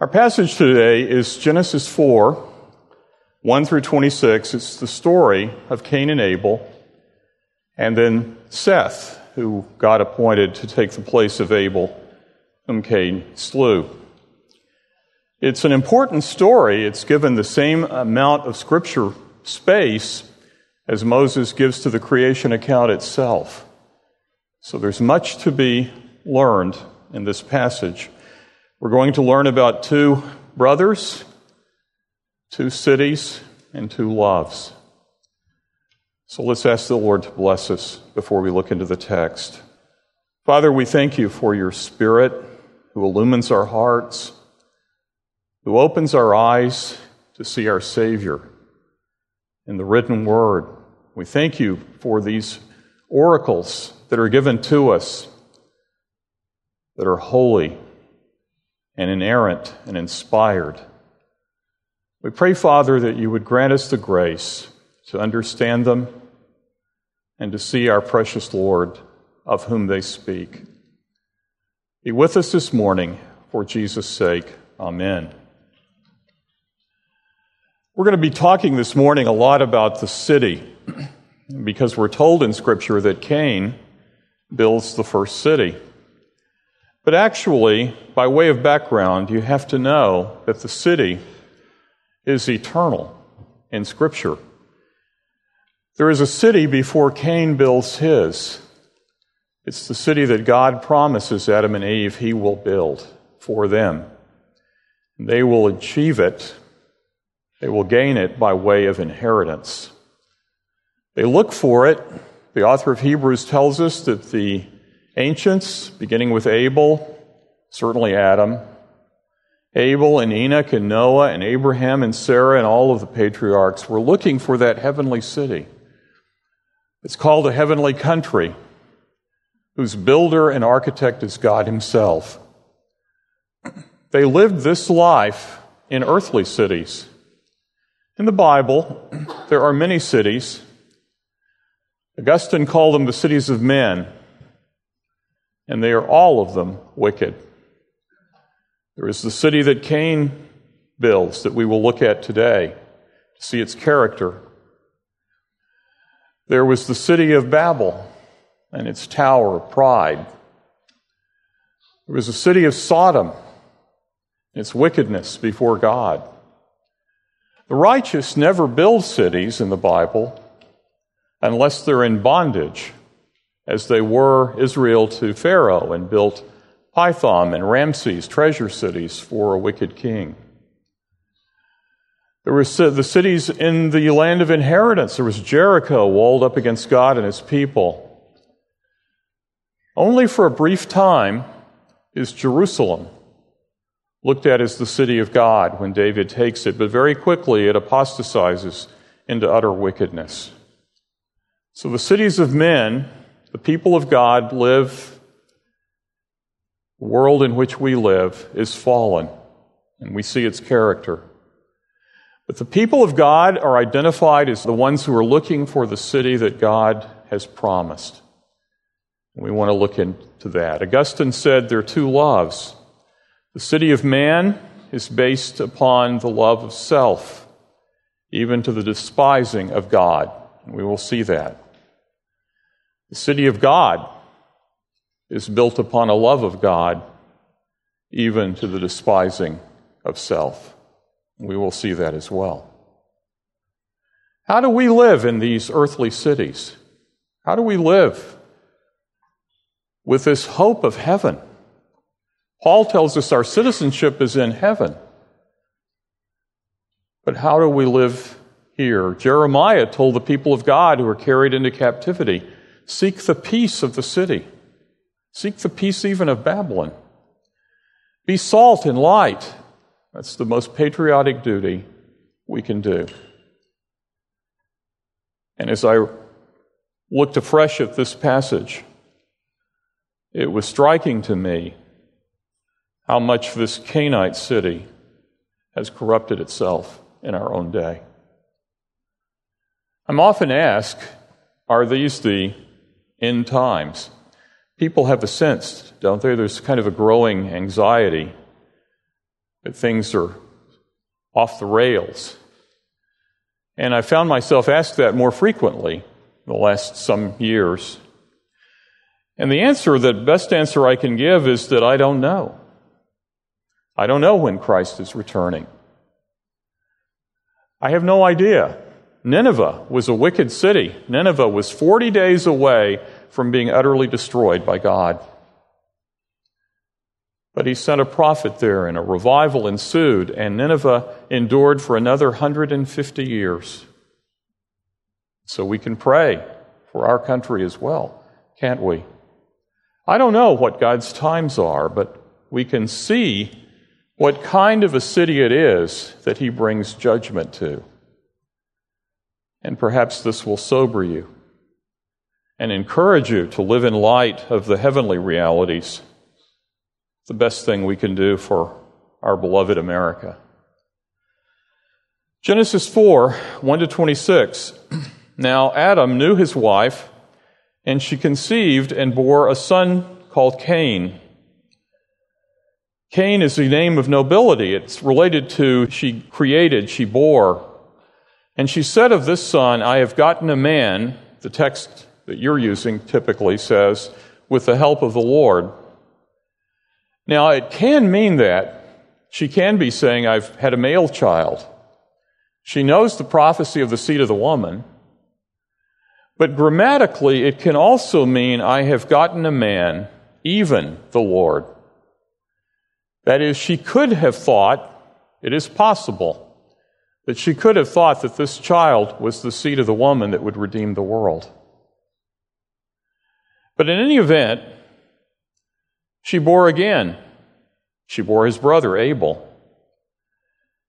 Our passage today is Genesis 4, 1 through 26. It's the story of Cain and Abel, and then Seth, who God appointed to take the place of Abel, whom Cain slew. It's an important story. It's given the same amount of scripture space as Moses gives to the creation account itself. So there's much to be learned in this passage. We're going to learn about two brothers, two cities, and two loves. So let's ask the Lord to bless us before we look into the text. Father, we thank you for your Spirit who illumines our hearts, who opens our eyes to see our Savior in the written word. We thank you for these oracles that are given to us that are holy and inerrant and inspired. We pray, Father, that you would grant us the grace to understand them and to see our precious Lord of whom they speak. Be with us this morning for Jesus' sake. Amen. We're going to be talking this morning a lot about the city because we're told in Scripture that Cain builds the first city. But actually, by way of background, you have to know that the city is eternal in Scripture. There is a city before Cain builds his. It's the city that God promises Adam and Eve he will build for them. They will achieve it they will gain it by way of inheritance. They look for it. The author of Hebrews tells us that the ancients, beginning with Abel, certainly Adam, Abel and Enoch and Noah and Abraham and Sarah and all of the patriarchs were looking for that heavenly city. It's called a heavenly country, whose builder and architect is God Himself. They lived this life in earthly cities. In the Bible, there are many cities. Augustine called them the cities of men, and they are all of them wicked. There is the city that Cain builds that we will look at today to see its character. There was the city of Babel and its tower of pride. There was the city of Sodom and its wickedness before God. The righteous never build cities in the Bible unless they're in bondage, as they were Israel to Pharaoh and built Pithom and Ramses, treasure cities for a wicked king. There were uh, the cities in the land of inheritance. There was Jericho walled up against God and his people. Only for a brief time is Jerusalem looked at as the city of God when David takes it, but very quickly it apostatizes into utter wickedness. So the cities of men, the people of God live, the world in which we live is fallen, and we see its character. But the people of God are identified as the ones who are looking for the city that God has promised. And we want to look into that. Augustine said there are two loves the city of man is based upon the love of self, even to the despising of God. We will see that. The city of God is built upon a love of God, even to the despising of self. We will see that as well. How do we live in these earthly cities? How do we live with this hope of heaven? Paul tells us our citizenship is in heaven. But how do we live here? Jeremiah told the people of God who were carried into captivity seek the peace of the city, seek the peace even of Babylon. Be salt and light. That's the most patriotic duty we can do. And as I looked afresh at this passage, it was striking to me how much this Canaanite city has corrupted itself in our own day. I'm often asked, are these the end times? People have a sense, don't they? There's kind of a growing anxiety that things are off the rails. And I found myself asked that more frequently the last some years. And the answer, the best answer I can give is that I don't know. I don't know when Christ is returning. I have no idea. Nineveh was a wicked city. Nineveh was 40 days away from being utterly destroyed by God. But he sent a prophet there, and a revival ensued, and Nineveh endured for another 150 years. So we can pray for our country as well, can't we? I don't know what God's times are, but we can see what kind of a city it is that he brings judgment to. And perhaps this will sober you and encourage you to live in light of the heavenly realities. The best thing we can do for our beloved America. Genesis 4 1 to 26. Now Adam knew his wife, and she conceived and bore a son called Cain. Cain is the name of nobility. It's related to she created, she bore. And she said of this son, I have gotten a man, the text that you're using typically says, with the help of the Lord. Now, it can mean that. She can be saying, I've had a male child. She knows the prophecy of the seed of the woman. But grammatically, it can also mean, I have gotten a man, even the Lord. That is, she could have thought, it is possible, that she could have thought that this child was the seed of the woman that would redeem the world. But in any event, she bore again. She bore his brother, Abel.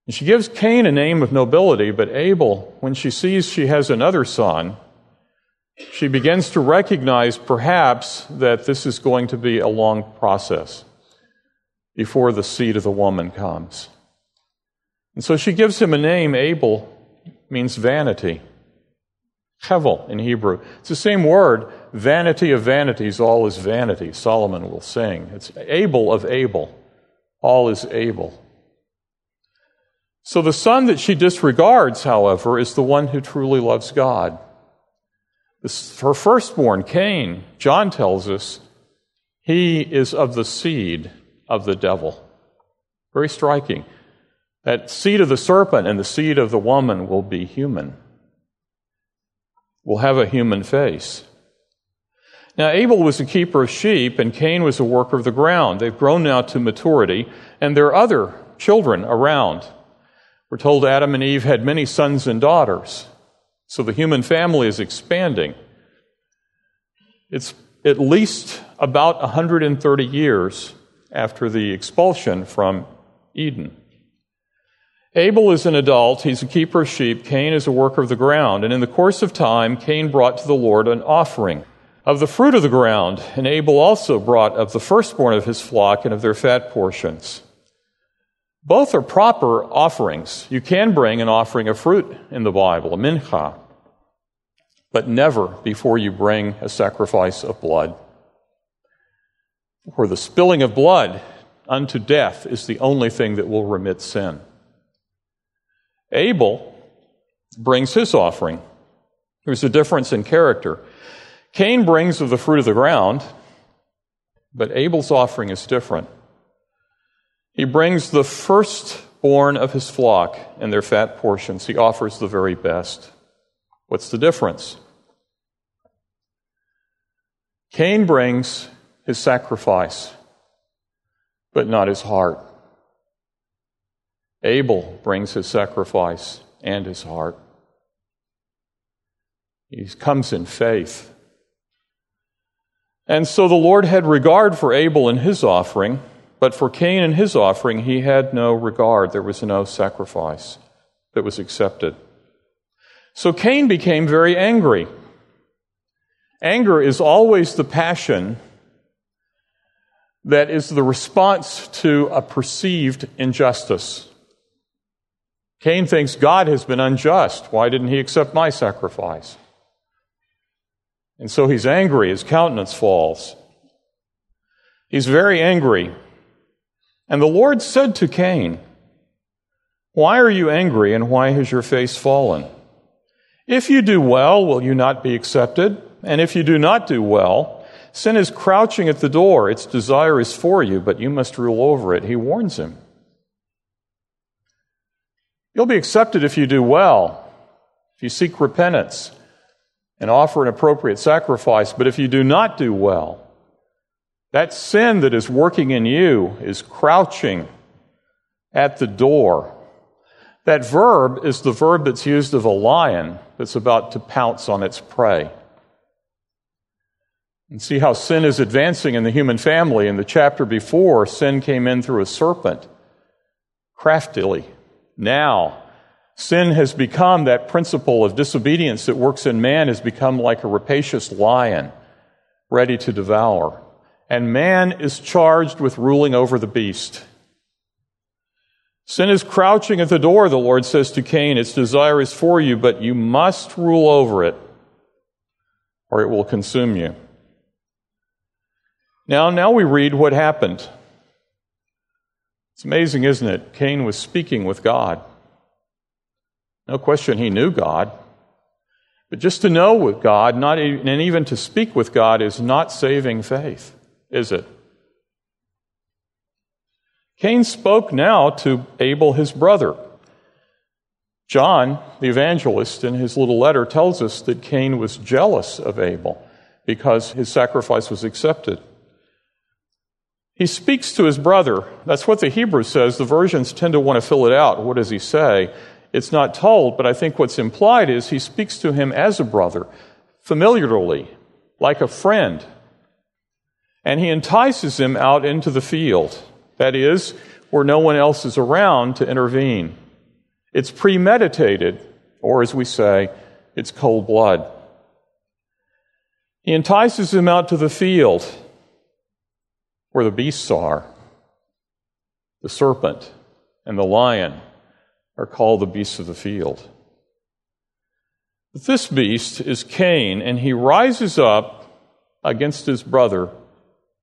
And she gives Cain a name of nobility, but Abel, when she sees she has another son, she begins to recognize perhaps that this is going to be a long process before the seed of the woman comes. And so she gives him a name. Abel means vanity. Hevel in Hebrew. It's the same word. Vanity of vanities, all is vanity. Solomon will sing. It's Abel of Abel. All is Abel. So the son that she disregards, however, is the one who truly loves God. Her firstborn, Cain, John tells us, he is of the seed of the devil. Very striking. That seed of the serpent and the seed of the woman will be human, will have a human face. Now, Abel was a keeper of sheep, and Cain was a worker of the ground. They've grown now to maturity, and there are other children around. We're told Adam and Eve had many sons and daughters, so the human family is expanding. It's at least about 130 years after the expulsion from Eden. Abel is an adult, he's a keeper of sheep, Cain is a worker of the ground, and in the course of time, Cain brought to the Lord an offering of the fruit of the ground, and Abel also brought of the firstborn of his flock and of their fat portions. Both are proper offerings. You can bring an offering of fruit in the Bible, a mincha, but never before you bring a sacrifice of blood. For the spilling of blood unto death is the only thing that will remit sin. Abel brings his offering. There's a difference in character. Cain brings of the fruit of the ground, but Abel's offering is different. He brings the firstborn of his flock and their fat portions. He offers the very best. What's the difference? Cain brings his sacrifice, but not his heart. Abel brings his sacrifice and his heart. He comes in faith. And so the Lord had regard for Abel and his offering, but for Cain and his offering, he had no regard. There was no sacrifice that was accepted. So Cain became very angry. Anger is always the passion that is the response to a perceived injustice. Cain thinks God has been unjust. Why didn't he accept my sacrifice? And so he's angry, his countenance falls. He's very angry. And the Lord said to Cain, Why are you angry and why has your face fallen? If you do well, will you not be accepted? And if you do not do well, sin is crouching at the door. Its desire is for you, but you must rule over it. He warns him. You'll be accepted if you do well, if you seek repentance and offer an appropriate sacrifice. But if you do not do well, that sin that is working in you is crouching at the door. That verb is the verb that's used of a lion that's about to pounce on its prey. And see how sin is advancing in the human family. In the chapter before, sin came in through a serpent, craftily. Now, sin has become that principle of disobedience that works in man, has become like a rapacious lion ready to devour and man is charged with ruling over the beast. Sin is crouching at the door, the Lord says to Cain. Its desire is for you, but you must rule over it, or it will consume you. Now, now we read what happened. It's amazing, isn't it? Cain was speaking with God. No question he knew God. But just to know with God, not even, and even to speak with God, is not saving faith is it? Cain spoke now to Abel, his brother. John, the evangelist, in his little letter tells us that Cain was jealous of Abel because his sacrifice was accepted. He speaks to his brother. That's what the Hebrew says. The versions tend to want to fill it out. What does he say? It's not told, but I think what's implied is he speaks to him as a brother, familiarly, like a friend, and he entices him out into the field. That is, where no one else is around to intervene. It's premeditated, or as we say, it's cold blood. He entices him out to the field where the beasts are. The serpent and the lion are called the beasts of the field. But this beast is Cain, and he rises up against his brother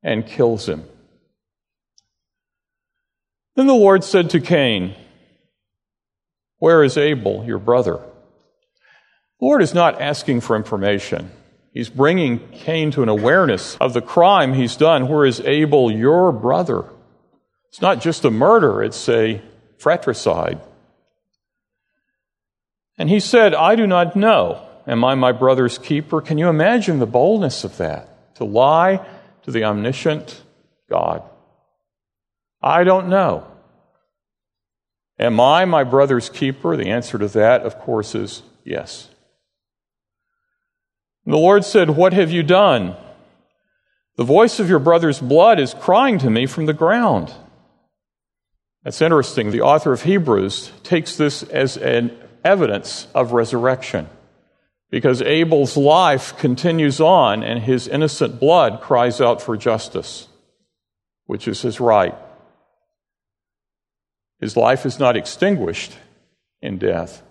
and kills him. Then the Lord said to Cain, Where is Abel, your brother? The Lord is not asking for information. He's bringing Cain to an awareness of the crime he's done. Where is Abel, your brother? It's not just a murder, it's a fratricide. And he said, I do not know. Am I my brother's keeper? Can you imagine the boldness of that? To lie to the omniscient God? I don't know. Am I my brother's keeper? The answer to that, of course, is yes. And the Lord said, What have you done? The voice of your brother's blood is crying to me from the ground. That's interesting. The author of Hebrews takes this as an evidence of resurrection because Abel's life continues on and his innocent blood cries out for justice, which is his right. His life is not extinguished in death,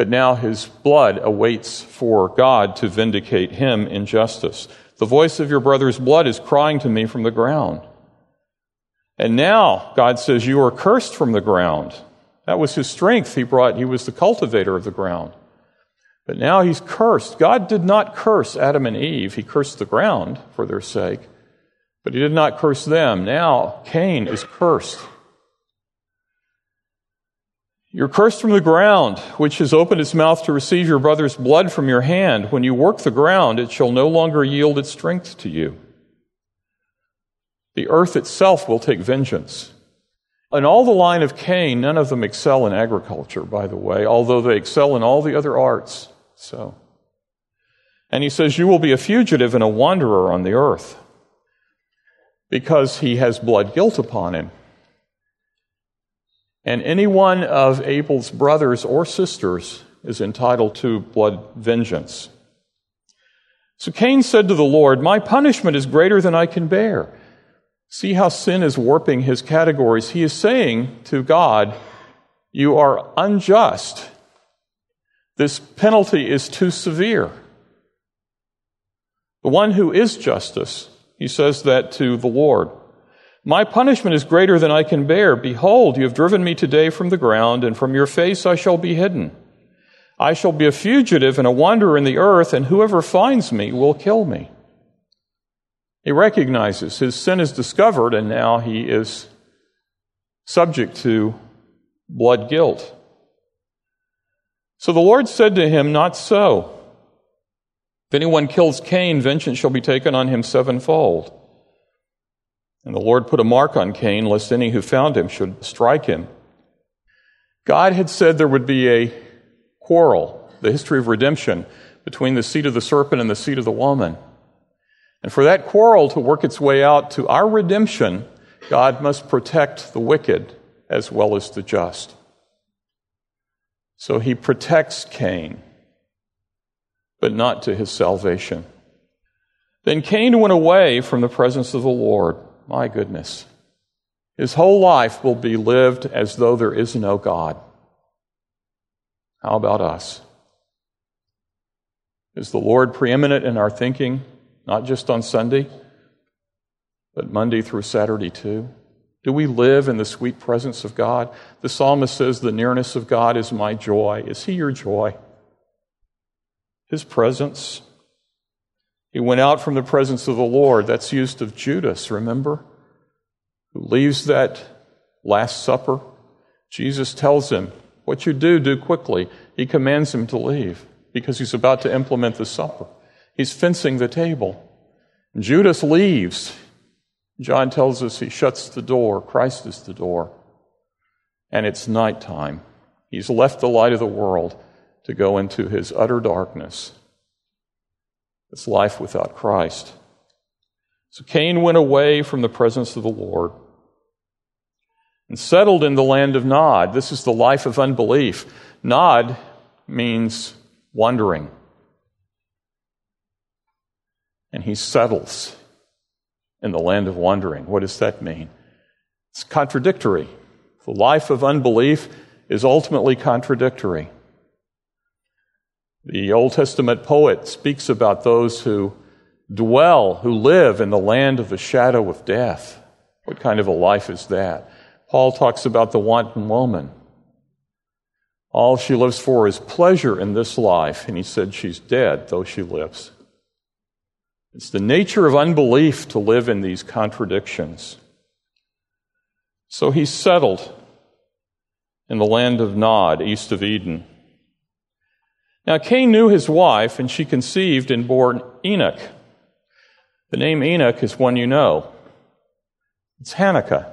but now his blood awaits for God to vindicate him in justice. The voice of your brother's blood is crying to me from the ground. And now God says, You are cursed from the ground. That was his strength. He brought, he was the cultivator of the ground. But now he's cursed. God did not curse Adam and Eve, he cursed the ground for their sake. But he did not curse them. Now Cain is cursed. You're cursed from the ground, which has opened its mouth to receive your brother's blood from your hand. When you work the ground, it shall no longer yield its strength to you. The earth itself will take vengeance. In all the line of Cain, none of them excel in agriculture, by the way, although they excel in all the other arts. So, and he says, You will be a fugitive and a wanderer on the earth because he has blood guilt upon him. And any one of Abel's brothers or sisters is entitled to blood vengeance. So Cain said to the Lord, My punishment is greater than I can bear. See how sin is warping his categories. He is saying to God, You are unjust this penalty is too severe. The one who is justice, he says that to the Lord. My punishment is greater than I can bear. Behold, you have driven me today from the ground, and from your face I shall be hidden. I shall be a fugitive and a wanderer in the earth, and whoever finds me will kill me. He recognizes his sin is discovered, and now he is subject to blood guilt. So the Lord said to him, Not so. If anyone kills Cain, vengeance shall be taken on him sevenfold. And the Lord put a mark on Cain, lest any who found him should strike him. God had said there would be a quarrel, the history of redemption, between the seed of the serpent and the seed of the woman. And for that quarrel to work its way out to our redemption, God must protect the wicked as well as the just. So he protects Cain, but not to his salvation. Then Cain went away from the presence of the Lord. My goodness. His whole life will be lived as though there is no God. How about us? Is the Lord preeminent in our thinking, not just on Sunday, but Monday through Saturday too? Do we live in the sweet presence of God? The psalmist says, The nearness of God is my joy. Is He your joy? His presence? He went out from the presence of the Lord. That's used of Judas, remember? Who leaves that Last Supper. Jesus tells him, What you do, do quickly. He commands him to leave because he's about to implement the supper. He's fencing the table. Judas leaves. John tells us he shuts the door. Christ is the door. And it's nighttime. He's left the light of the world to go into his utter darkness. It's life without Christ. So Cain went away from the presence of the Lord and settled in the land of Nod. This is the life of unbelief. Nod means wandering. And he settles in the land of wandering. What does that mean? It's contradictory. The life of unbelief is ultimately contradictory. The Old Testament poet speaks about those who dwell, who live in the land of the shadow of death. What kind of a life is that? Paul talks about the wanton woman. All she lives for is pleasure in this life, and he said she's dead, though she lives. It's the nature of unbelief to live in these contradictions. So he settled in the land of Nod, east of Eden. Now Cain knew his wife, and she conceived and bore Enoch. The name Enoch is one you know. It's Hanukkah,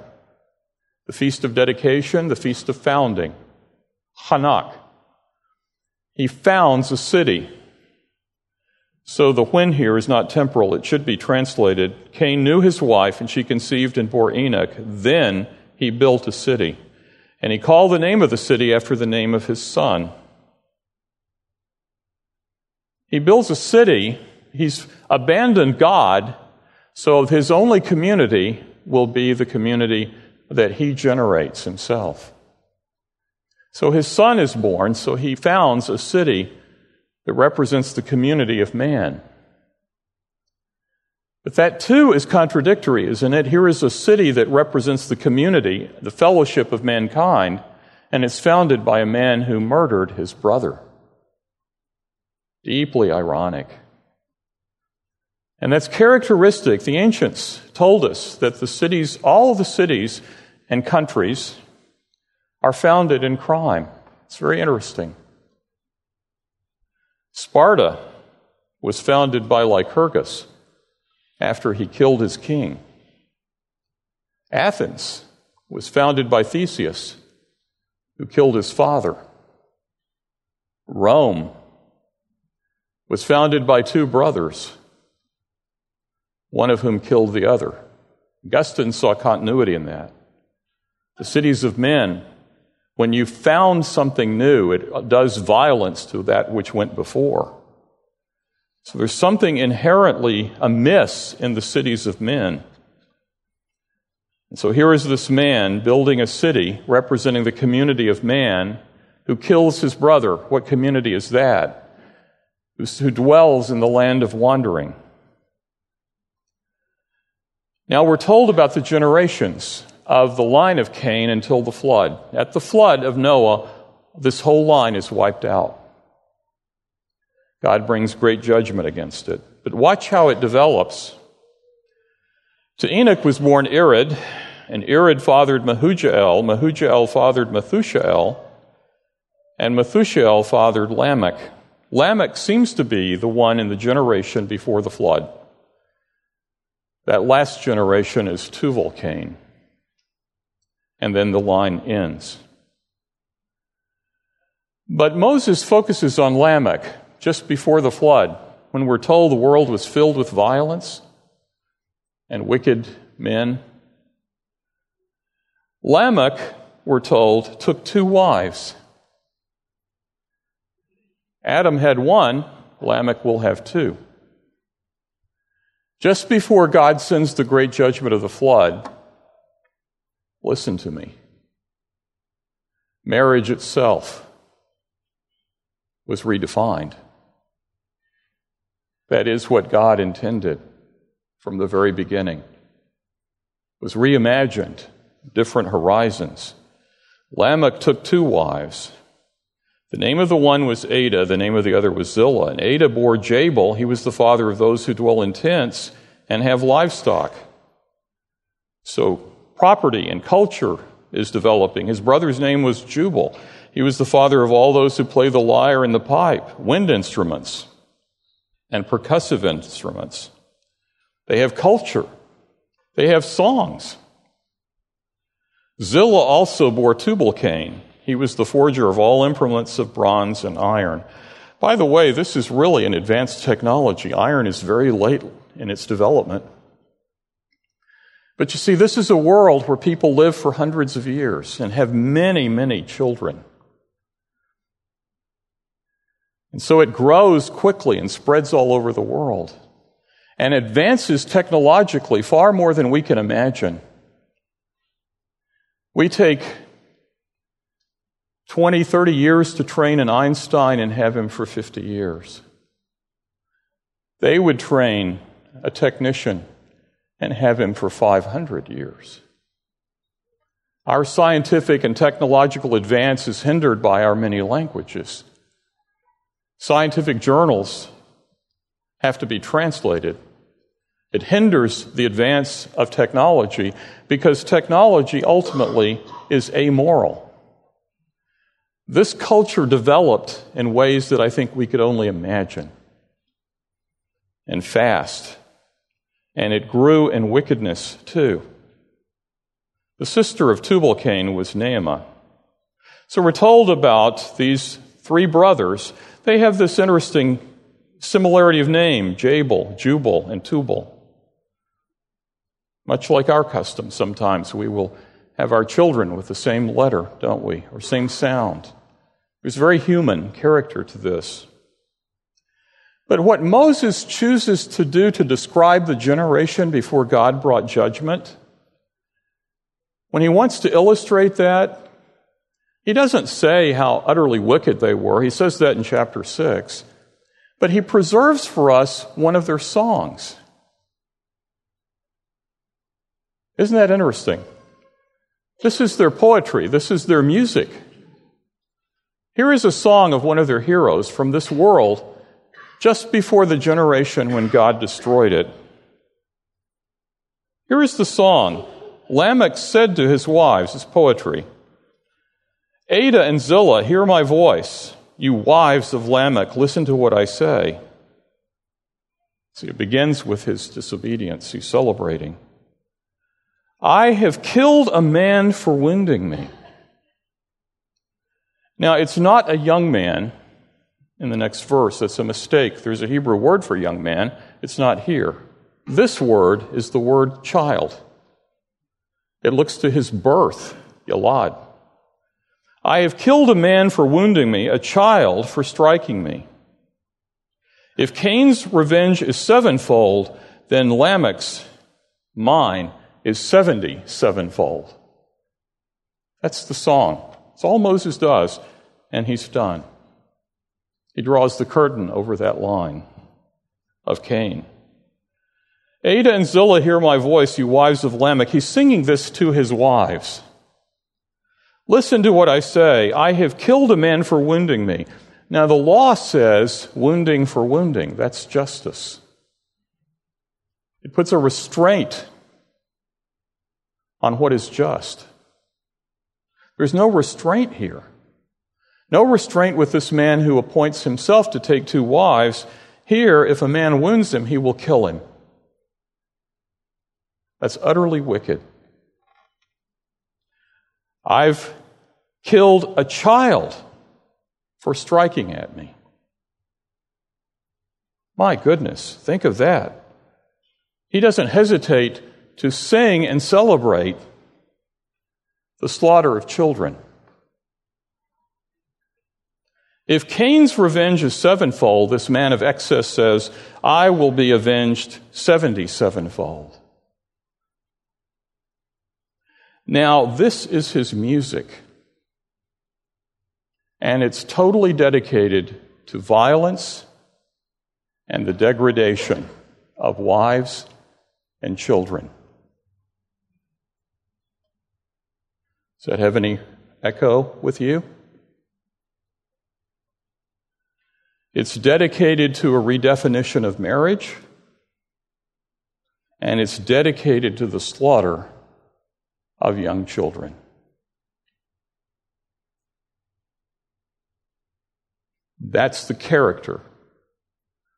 the feast of dedication, the feast of founding. Hanak. He founds a city. So the when here is not temporal. It should be translated Cain knew his wife, and she conceived and bore Enoch. Then he built a city. And he called the name of the city after the name of his son. He builds a city he's abandoned God, so his only community will be the community that he generates himself. So his son is born, so he founds a city that represents the community of man. But that too is contradictory, isn't it? Here is a city that represents the community, the fellowship of mankind, and it's founded by a man who murdered his brother. Deeply ironic. And that's characteristic. The ancients told us that the cities, all the cities and countries, are founded in crime. It's very interesting. Sparta was founded by Lycurgus after he killed his king. Athens was founded by Theseus, who killed his father. Rome was founded by two brothers one of whom killed the other. Augustine saw continuity in that. The cities of men, when you found something new, it does violence to that which went before. So there's something inherently amiss in the cities of men. And so here is this man building a city representing the community of man who kills his brother. What community is that? Who dwells in the land of wandering. Now we're told about the generations of the line of Cain until the flood. At the flood of Noah, this whole line is wiped out. God brings great judgment against it. But watch how it develops. To Enoch was born Irad, and Irad fathered Mehujael. Mehujael fathered Methushael, and Methushael fathered Lamech. Lamech seems to be the one in the generation before the flood. That last generation is Tubal Cain. And then the line ends. But Moses focuses on Lamech just before the flood, when we're told the world was filled with violence and wicked men. Lamech, we're told, took two wives. Adam had one, Lamech will have two. Just before God sends the great judgment of the flood, listen to me. Marriage itself was redefined. That is what God intended from the very beginning. It was reimagined, different horizons. Lamech took two wives. The name of the one was Adah, the name of the other was Zillah. And Adah bore Jabal. He was the father of those who dwell in tents and have livestock. So property and culture is developing. His brother's name was Jubal. He was the father of all those who play the lyre and the pipe, wind instruments, and percussive instruments. They have culture. They have songs. Zillah also bore Tubal Cain. He was the forger of all implements of bronze and iron. By the way, this is really an advanced technology. Iron is very late in its development. But you see, this is a world where people live for hundreds of years and have many, many children. And so it grows quickly and spreads all over the world and advances technologically far more than we can imagine. We take 20, 30 years to train an Einstein and have him for 50 years. They would train a technician and have him for 500 years. Our scientific and technological advance is hindered by our many languages. Scientific journals have to be translated. It hinders the advance of technology because technology ultimately is amoral. This culture developed in ways that I think we could only imagine and fast. And it grew in wickedness too. The sister of Tubal Cain was Naamah. So we're told about these three brothers they have this interesting similarity of name Jabal, Jubal, and Tubal. Much like our custom, sometimes we will have our children with the same letter, don't we? Or same sound. There's very human character to this. But what Moses chooses to do to describe the generation before God brought judgment, when he wants to illustrate that, he doesn't say how utterly wicked they were. He says that in chapter 6. But he preserves for us one of their songs. Isn't that interesting? This is their poetry, this is their music. Here is a song of one of their heroes from this world just before the generation when God destroyed it. Here is the song. Lamech said to his wives, his poetry. Adah and Zillah, hear my voice. You wives of Lamech, listen to what I say. See, it begins with his disobedience. He's celebrating. I have killed a man for wounding me. Now, it's not a young man in the next verse. That's a mistake. There's a Hebrew word for young man. It's not here. This word is the word child. It looks to his birth, Yalad. I have killed a man for wounding me, a child for striking me. If Cain's revenge is sevenfold, then Lamech's, mine, is seventy sevenfold. That's the song. It's all Moses does, and he's done. He draws the curtain over that line of Cain. Adah and Zillah, hear my voice, you wives of Lamech. He's singing this to his wives. Listen to what I say. I have killed a man for wounding me. Now, the law says wounding for wounding. That's justice. It puts a restraint on what is just. There's no restraint here. No restraint with this man who appoints himself to take two wives. Here, if a man wounds him, he will kill him. That's utterly wicked. I've killed a child for striking at me. My goodness, think of that. He doesn't hesitate to sing and celebrate the slaughter of children. If Cain's revenge is sevenfold, this man of excess says, I will be avenged seventy sevenfold. Now, this is his music, and it's totally dedicated to violence and the degradation of wives and children. Does that have any echo with you? It's dedicated to a redefinition of marriage, and it's dedicated to the slaughter of young children. That's the character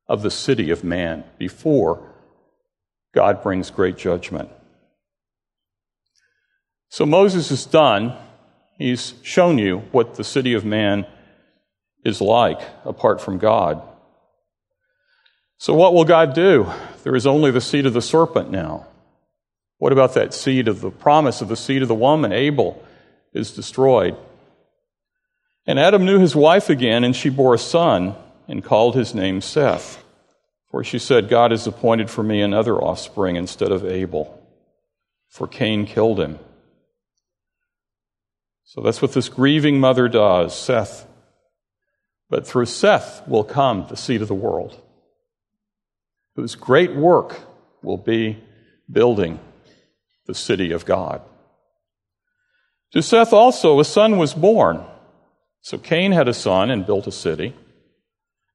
of the city of man before God brings great judgment. So Moses is done. He's shown you what the city of man is like apart from God. So, what will God do? There is only the seed of the serpent now. What about that seed of the promise of the seed of the woman? Abel is destroyed. And Adam knew his wife again, and she bore a son and called his name Seth. For she said, God has appointed for me another offspring instead of Abel, for Cain killed him. So that's what this grieving mother does. Seth but through Seth will come the seed of the world, whose great work will be building the city of God. To Seth also a son was born. So Cain had a son and built a city.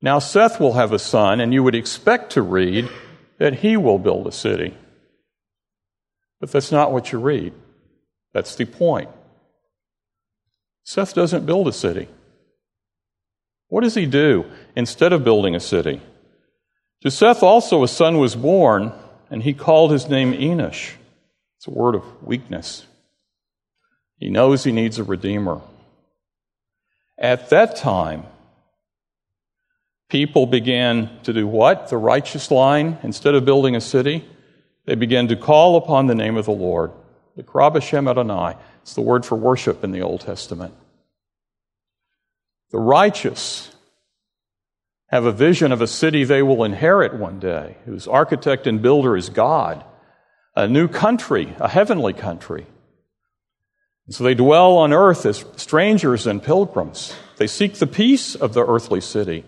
Now Seth will have a son, and you would expect to read that he will build a city. But that's not what you read. That's the point. Seth doesn't build a city. What does he do instead of building a city? To Seth also a son was born, and he called his name Enosh. It's a word of weakness. He knows he needs a redeemer. At that time, people began to do what? The righteous line. Instead of building a city, they began to call upon the name of the Lord. The Krabashem Adonai. It's the word for worship in the Old Testament. The righteous have a vision of a city they will inherit one day, whose architect and builder is God, a new country, a heavenly country. And so they dwell on earth as strangers and pilgrims. They seek the peace of the earthly city.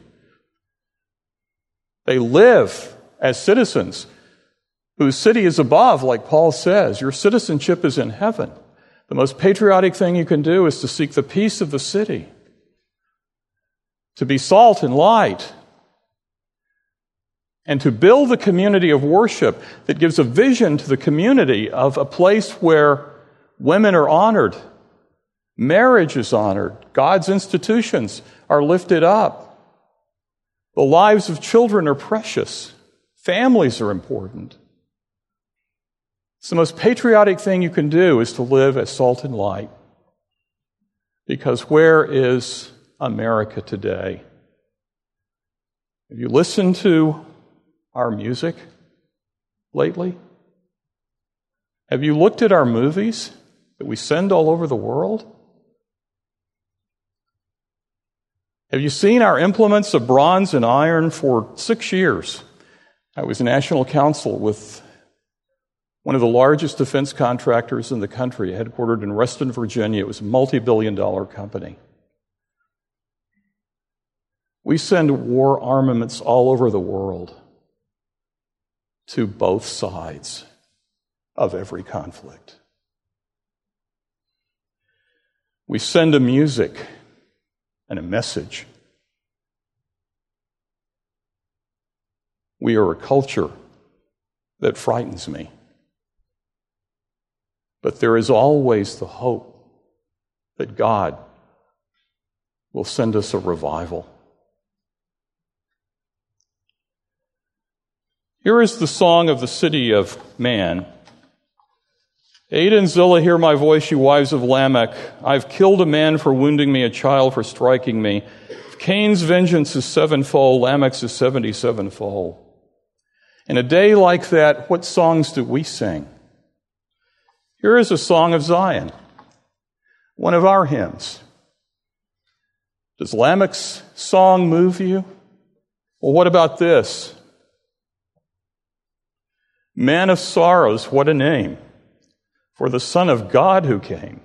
They live as citizens whose city is above, like Paul says. Your citizenship is in heaven. The most patriotic thing you can do is to seek the peace of the city to be salt and light, and to build a community of worship that gives a vision to the community of a place where women are honored, marriage is honored, God's institutions are lifted up, the lives of children are precious, families are important. It's the most patriotic thing you can do is to live as salt and light. Because where is America today. Have you listened to our music lately? Have you looked at our movies that we send all over the world? Have you seen our implements of bronze and iron for six years? I was national counsel with one of the largest defense contractors in the country, headquartered in Reston, Virginia. It was a multi billion dollar company. We send war armaments all over the world. to both sides of every conflict. We send a music and a message. We are a culture that frightens me. But there is always the hope that God will send us a revival. Here is the song of the city of man. Adah and Zillah, hear my voice, you wives of Lamech. I've killed a man for wounding me, a child for striking me. Cain's vengeance is sevenfold, Lamech's is seventy sevenfold. In a day like that, what songs do we sing? Here is a song of Zion, one of our hymns. Does Lamech's song move you? Well, what about this? Man of sorrows, what a name for the Son of God who came,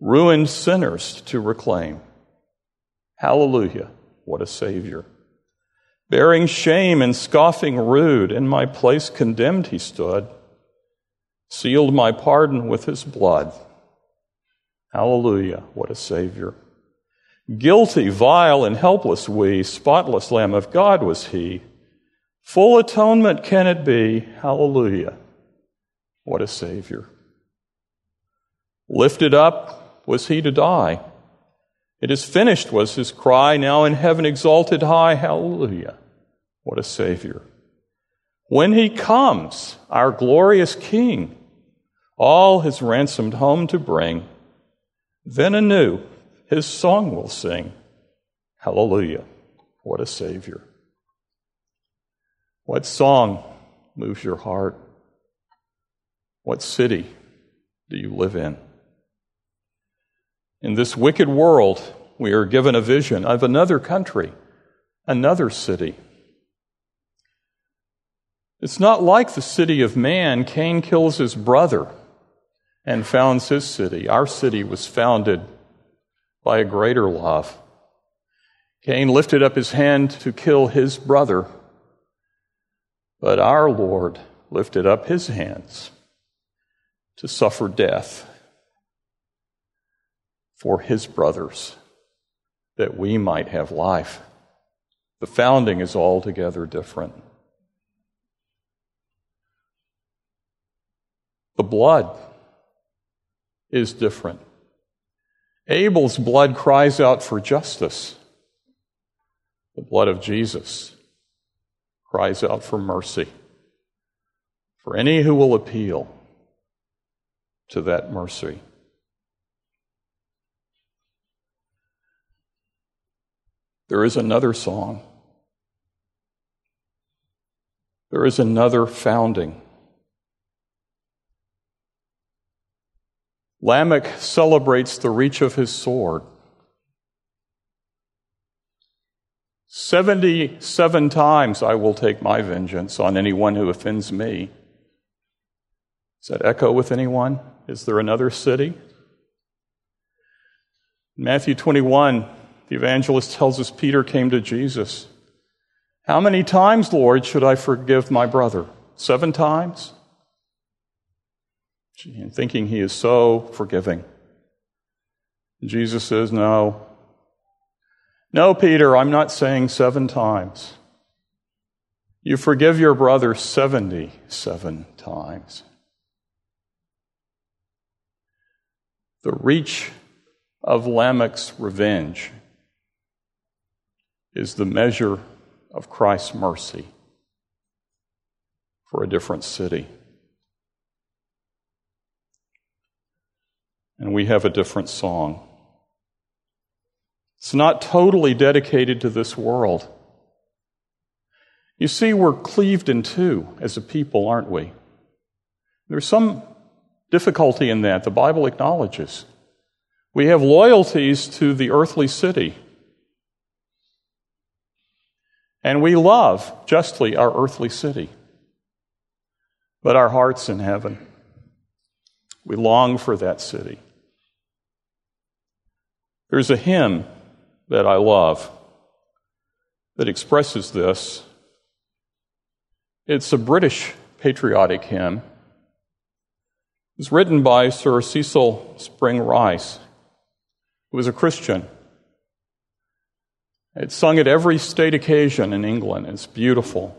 ruined sinners to reclaim. Hallelujah, what a Savior. Bearing shame and scoffing rude, in my place condemned he stood, sealed my pardon with his blood. Hallelujah, what a Savior. Guilty, vile, and helpless we, spotless Lamb of God was he. Full atonement can it be? Hallelujah, what a Savior. Lifted up was he to die. It is finished was his cry, now in heaven exalted high. Hallelujah. What a Savior. When he comes, our glorious King, all his ransomed home to bring, then anew his song will sing. Hallelujah. What a Savior. What song moves your heart? What city do you live in? In this wicked world, we are given a vision of another country, another city. It's not like the city of man. Cain kills his brother and founds his city. Our city was founded by a greater love. Cain lifted up his hand to kill his brother, but our Lord lifted up his hands to suffer death for his brothers that we might have life. The founding is altogether different. The blood is different. Abel's blood cries out for justice. The blood of Jesus cries out for mercy. For any who will appeal to that mercy. There is another song. There is another founding. Lamech celebrates the reach of his sword. 77 times I will take my vengeance on anyone who offends me. Does that echo with anyone? Is there another city? In Matthew 21, the evangelist tells us Peter came to Jesus. How many times, Lord, should I forgive my brother? Seven times? And thinking he is so forgiving. Jesus says, No. No, Peter, I'm not saying seven times. You forgive your brother 77 times. The reach of Lamech's revenge is the measure of Christ's mercy for a different city. And we have a different song. It's not totally dedicated to this world. You see, we're cleaved in two as a people, aren't we? There's some difficulty in that. The Bible acknowledges. We have loyalties to the earthly city. And we love justly our earthly city, but our heart's in heaven. We long for that city. There's a hymn that I love that expresses this. It's a British patriotic hymn. It was written by Sir Cecil Spring Rice, who was a Christian. It's sung at every state occasion in England. It's beautiful.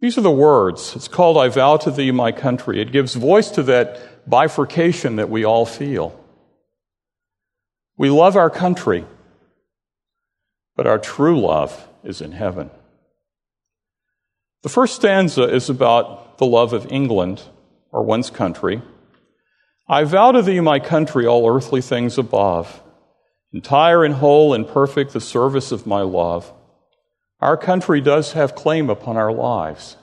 These are the words. It's called I Vow to Thee, My Country. It gives voice to that bifurcation that we all feel. We love our country, but our true love is in heaven. The first stanza is about the love of England, or one's country. I vow to thee, my country, all earthly things above, entire and whole and perfect the service of my love. Our country does have claim upon our lives,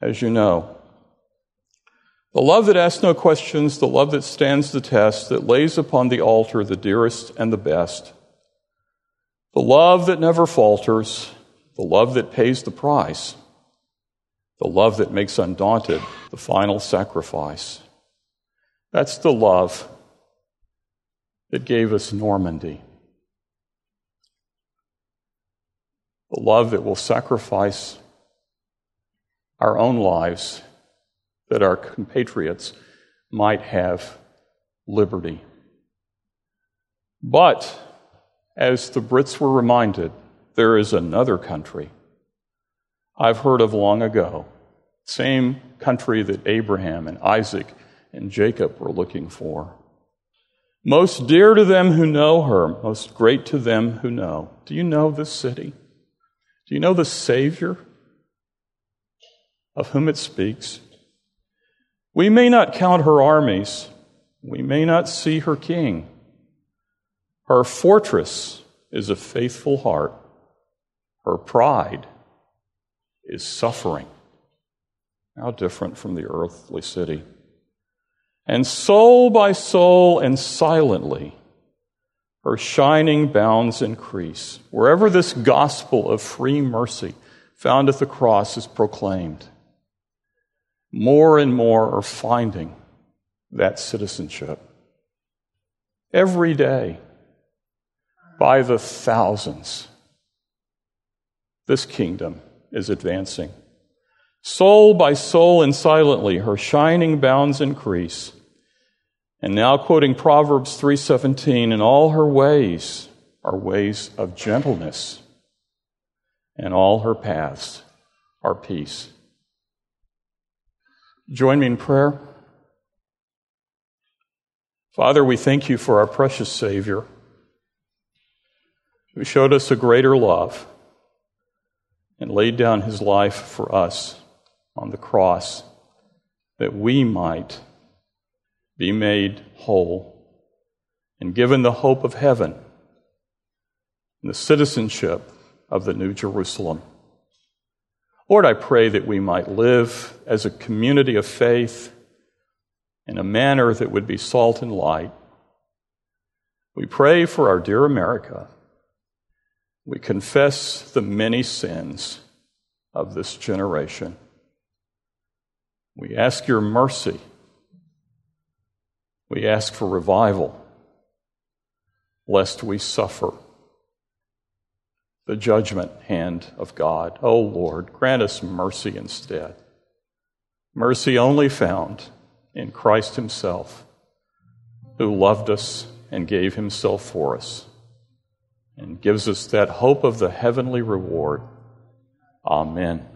as you know. The love that asks no questions, the love that stands the test, that lays upon the altar the dearest and the best. The love that never falters, the love that pays the price, the love that makes undaunted the final sacrifice. That's the love that gave us Normandy. the love that will sacrifice our own lives that our compatriots might have liberty. But, as the Brits were reminded, there is another country I've heard of long ago, same country that Abraham and Isaac and Jacob were looking for. Most dear to them who know her, most great to them who know. Do you know this city? Do you know the Savior of whom it speaks? We may not count her armies, we may not see her king. Her fortress is a faithful heart, her pride is suffering. How different from the earthly city. And soul by soul and silently, her shining bounds increase. Wherever this gospel of free mercy found at the cross is proclaimed, more and more are finding that citizenship. Every day, by the thousands, this kingdom is advancing. Soul by soul and silently, her shining bounds increase. And now quoting Proverbs 3:17, "In all her ways are ways of gentleness, and all her paths are peace." Join me in prayer. Father, we thank you for our precious Savior who showed us a greater love and laid down his life for us on the cross that we might be made whole and given the hope of heaven and the citizenship of the New Jerusalem. Lord, I pray that we might live as a community of faith in a manner that would be salt and light. We pray for our dear America. We confess the many sins of this generation. We ask your mercy we ask for revival, lest we suffer the judgment hand of God. Oh Lord, grant us mercy instead. Mercy only found in Christ Himself, who loved us and gave Himself for us, and gives us that hope of the heavenly reward. Amen.